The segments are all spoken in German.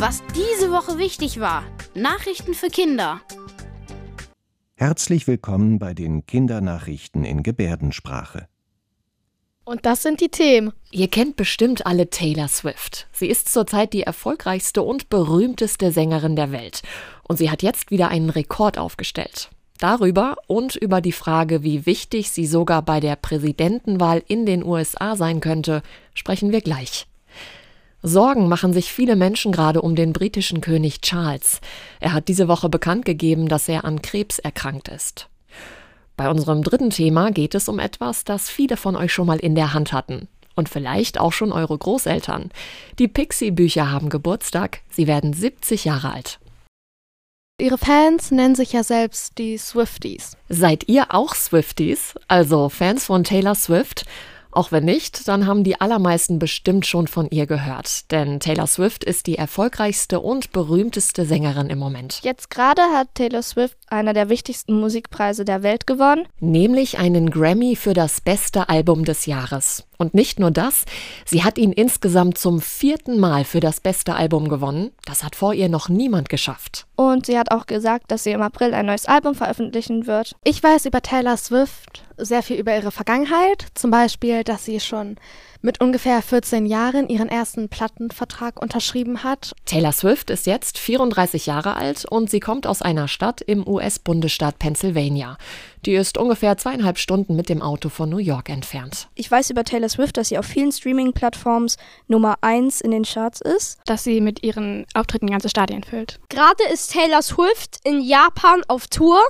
Was diese Woche wichtig war. Nachrichten für Kinder. Herzlich willkommen bei den Kindernachrichten in Gebärdensprache. Und das sind die Themen. Ihr kennt bestimmt alle Taylor Swift. Sie ist zurzeit die erfolgreichste und berühmteste Sängerin der Welt. Und sie hat jetzt wieder einen Rekord aufgestellt. Darüber und über die Frage, wie wichtig sie sogar bei der Präsidentenwahl in den USA sein könnte, sprechen wir gleich. Sorgen machen sich viele Menschen gerade um den britischen König Charles. Er hat diese Woche bekannt gegeben, dass er an Krebs erkrankt ist. Bei unserem dritten Thema geht es um etwas, das viele von euch schon mal in der Hand hatten. Und vielleicht auch schon eure Großeltern. Die Pixie-Bücher haben Geburtstag. Sie werden 70 Jahre alt. Ihre Fans nennen sich ja selbst die Swifties. Seid ihr auch Swifties? Also Fans von Taylor Swift? Auch wenn nicht, dann haben die allermeisten bestimmt schon von ihr gehört. Denn Taylor Swift ist die erfolgreichste und berühmteste Sängerin im Moment. Jetzt gerade hat Taylor Swift einer der wichtigsten Musikpreise der Welt gewonnen. Nämlich einen Grammy für das beste Album des Jahres. Und nicht nur das, sie hat ihn insgesamt zum vierten Mal für das beste Album gewonnen. Das hat vor ihr noch niemand geschafft. Und sie hat auch gesagt, dass sie im April ein neues Album veröffentlichen wird. Ich weiß über Taylor Swift sehr viel über ihre Vergangenheit. Zum Beispiel, dass sie schon mit ungefähr 14 Jahren ihren ersten Plattenvertrag unterschrieben hat. Taylor Swift ist jetzt 34 Jahre alt und sie kommt aus einer Stadt im US-Bundesstaat Pennsylvania. Die ist ungefähr zweieinhalb Stunden mit dem Auto von New York entfernt. Ich weiß über Taylor Swift, dass sie auf vielen Streaming-Plattformen Nummer 1 in den Charts ist. Dass sie mit ihren Auftritten ganze Stadien füllt. Gerade ist Taylor Swift in Japan auf Tour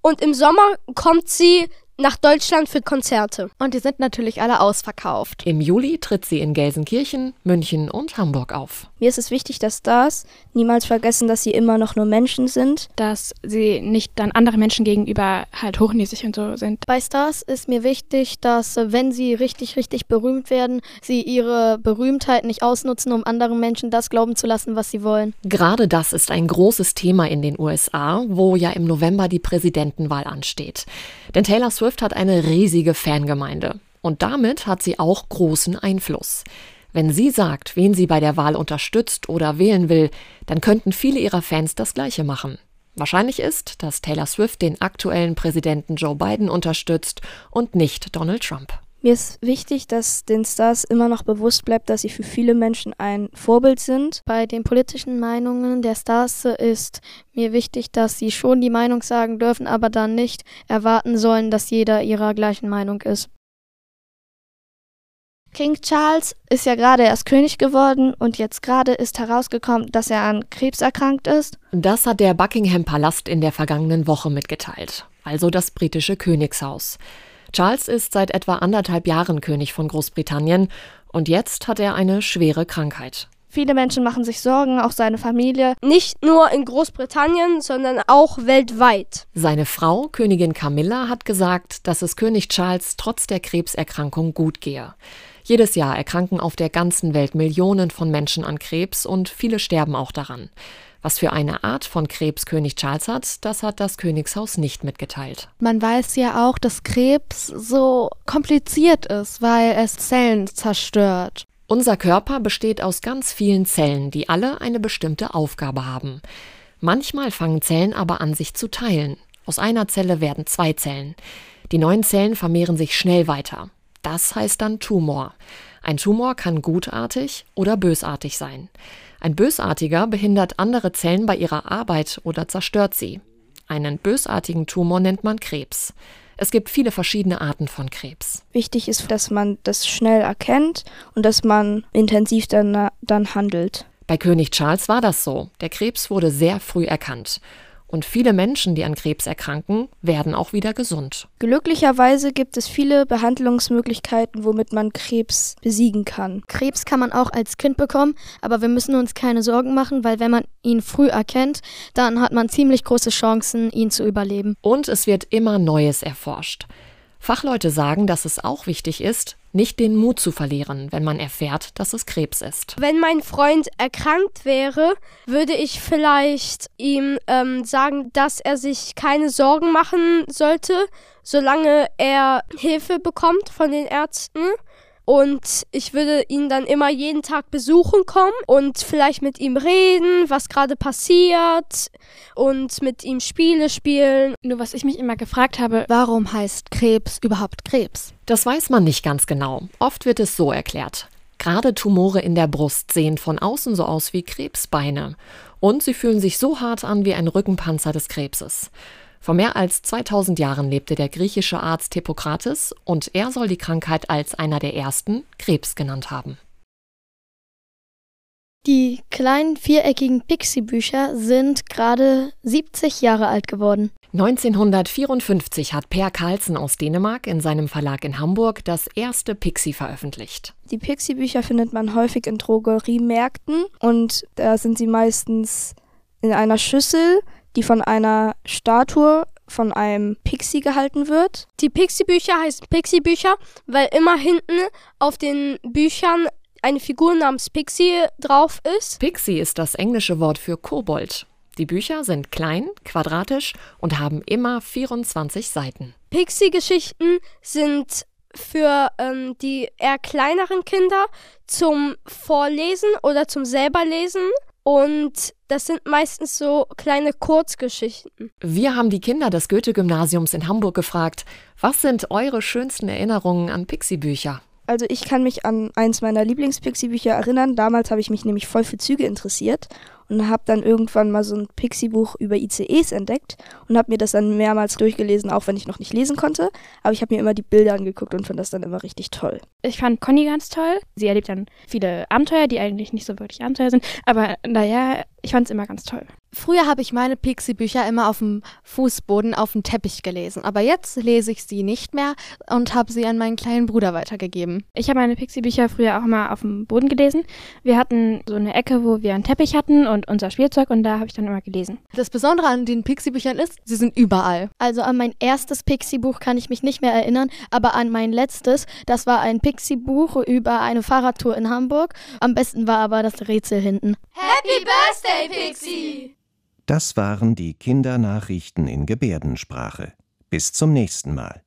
und im Sommer kommt sie nach Deutschland für Konzerte. Und die sind natürlich alle ausverkauft. Im Juli tritt sie in Gelsenkirchen, München und Hamburg auf. Mir ist es wichtig, dass Stars niemals vergessen, dass sie immer noch nur Menschen sind. Dass sie nicht dann anderen Menschen gegenüber halt hochnäsig und so sind. Bei Stars ist mir wichtig, dass wenn sie richtig, richtig berühmt werden, sie ihre Berühmtheit nicht ausnutzen, um anderen Menschen das glauben zu lassen, was sie wollen. Gerade das ist ein großes Thema in den USA, wo ja im November die Präsidentenwahl ansteht. Denn Taylor Swift Swift hat eine riesige Fangemeinde. Und damit hat sie auch großen Einfluss. Wenn sie sagt, wen sie bei der Wahl unterstützt oder wählen will, dann könnten viele ihrer Fans das Gleiche machen. Wahrscheinlich ist, dass Taylor Swift den aktuellen Präsidenten Joe Biden unterstützt und nicht Donald Trump. Mir ist wichtig, dass den Stars immer noch bewusst bleibt, dass sie für viele Menschen ein Vorbild sind. Bei den politischen Meinungen der Stars ist mir wichtig, dass sie schon die Meinung sagen dürfen, aber dann nicht erwarten sollen, dass jeder ihrer gleichen Meinung ist. King Charles ist ja gerade erst König geworden und jetzt gerade ist herausgekommen, dass er an Krebs erkrankt ist. Das hat der Buckingham Palast in der vergangenen Woche mitgeteilt, also das britische Königshaus. Charles ist seit etwa anderthalb Jahren König von Großbritannien und jetzt hat er eine schwere Krankheit. Viele Menschen machen sich Sorgen, auch seine Familie. Nicht nur in Großbritannien, sondern auch weltweit. Seine Frau, Königin Camilla, hat gesagt, dass es König Charles trotz der Krebserkrankung gut gehe. Jedes Jahr erkranken auf der ganzen Welt Millionen von Menschen an Krebs und viele sterben auch daran. Was für eine Art von Krebs König Charles hat, das hat das Königshaus nicht mitgeteilt. Man weiß ja auch, dass Krebs so kompliziert ist, weil es Zellen zerstört. Unser Körper besteht aus ganz vielen Zellen, die alle eine bestimmte Aufgabe haben. Manchmal fangen Zellen aber an, sich zu teilen. Aus einer Zelle werden zwei Zellen. Die neuen Zellen vermehren sich schnell weiter. Das heißt dann Tumor. Ein Tumor kann gutartig oder bösartig sein. Ein Bösartiger behindert andere Zellen bei ihrer Arbeit oder zerstört sie. Einen bösartigen Tumor nennt man Krebs. Es gibt viele verschiedene Arten von Krebs. Wichtig ist, dass man das schnell erkennt und dass man intensiv dann, dann handelt. Bei König Charles war das so. Der Krebs wurde sehr früh erkannt. Und viele Menschen, die an Krebs erkranken, werden auch wieder gesund. Glücklicherweise gibt es viele Behandlungsmöglichkeiten, womit man Krebs besiegen kann. Krebs kann man auch als Kind bekommen, aber wir müssen uns keine Sorgen machen, weil wenn man ihn früh erkennt, dann hat man ziemlich große Chancen, ihn zu überleben. Und es wird immer Neues erforscht. Fachleute sagen, dass es auch wichtig ist, nicht den Mut zu verlieren, wenn man erfährt, dass es Krebs ist. Wenn mein Freund erkrankt wäre, würde ich vielleicht ihm ähm, sagen, dass er sich keine Sorgen machen sollte, solange er Hilfe bekommt von den Ärzten und ich würde ihn dann immer jeden Tag besuchen kommen und vielleicht mit ihm reden, was gerade passiert und mit ihm Spiele spielen. Nur was ich mich immer gefragt habe, Warum heißt Krebs überhaupt Krebs? Das weiß man nicht ganz genau. Oft wird es so erklärt. Gerade Tumore in der Brust sehen von außen so aus wie Krebsbeine. Und sie fühlen sich so hart an wie ein Rückenpanzer des Krebses. Vor mehr als 2000 Jahren lebte der griechische Arzt Hippokrates und er soll die Krankheit als einer der ersten Krebs genannt haben. Die kleinen viereckigen Pixie-Bücher sind gerade 70 Jahre alt geworden. 1954 hat Per Carlsen aus Dänemark in seinem Verlag in Hamburg das erste Pixie veröffentlicht. Die Pixie-Bücher findet man häufig in Drogeriemärkten und da sind sie meistens in einer Schüssel, die von einer Statue von einem Pixie gehalten wird. Die Pixie-Bücher heißen Pixie-Bücher, weil immer hinten auf den Büchern eine Figur namens Pixie drauf ist. Pixie ist das englische Wort für Kobold. Die Bücher sind klein, quadratisch und haben immer 24 Seiten. Pixie-Geschichten sind für ähm, die eher kleineren Kinder zum Vorlesen oder zum selberlesen. Und das sind meistens so kleine Kurzgeschichten. Wir haben die Kinder des Goethe-Gymnasiums in Hamburg gefragt, was sind eure schönsten Erinnerungen an Pixie-Bücher? Also ich kann mich an eins meiner Lieblings-Pixie-Bücher erinnern. Damals habe ich mich nämlich voll für Züge interessiert und habe dann irgendwann mal so ein Pixie-Buch über ICEs entdeckt und habe mir das dann mehrmals durchgelesen, auch wenn ich noch nicht lesen konnte. Aber ich habe mir immer die Bilder angeguckt und fand das dann immer richtig toll. ich fand Conny ganz toll. Sie erlebt dann viele Abenteuer, die eigentlich nicht so wirklich Abenteuer sind. Aber naja, ich fand es immer ganz toll. Früher habe ich meine Pixie-Bücher immer auf dem Fußboden auf dem Teppich gelesen, aber jetzt lese ich sie nicht mehr und habe sie an meinen kleinen Bruder weitergegeben. Ich habe meine Pixie-Bücher früher auch mal auf dem Boden gelesen. Wir hatten so eine Ecke, wo wir einen Teppich hatten und unser Spielzeug und da habe ich dann immer gelesen. Das Besondere an den Pixie-Büchern ist, sie sind überall. Also an mein erstes Pixie-Buch kann ich mich nicht mehr erinnern, aber an mein letztes, das war ein Pixie-Buch über eine Fahrradtour in Hamburg. Am besten war aber das Rätsel hinten. Happy Birthday, Pixie! Das waren die Kindernachrichten in Gebärdensprache. Bis zum nächsten Mal.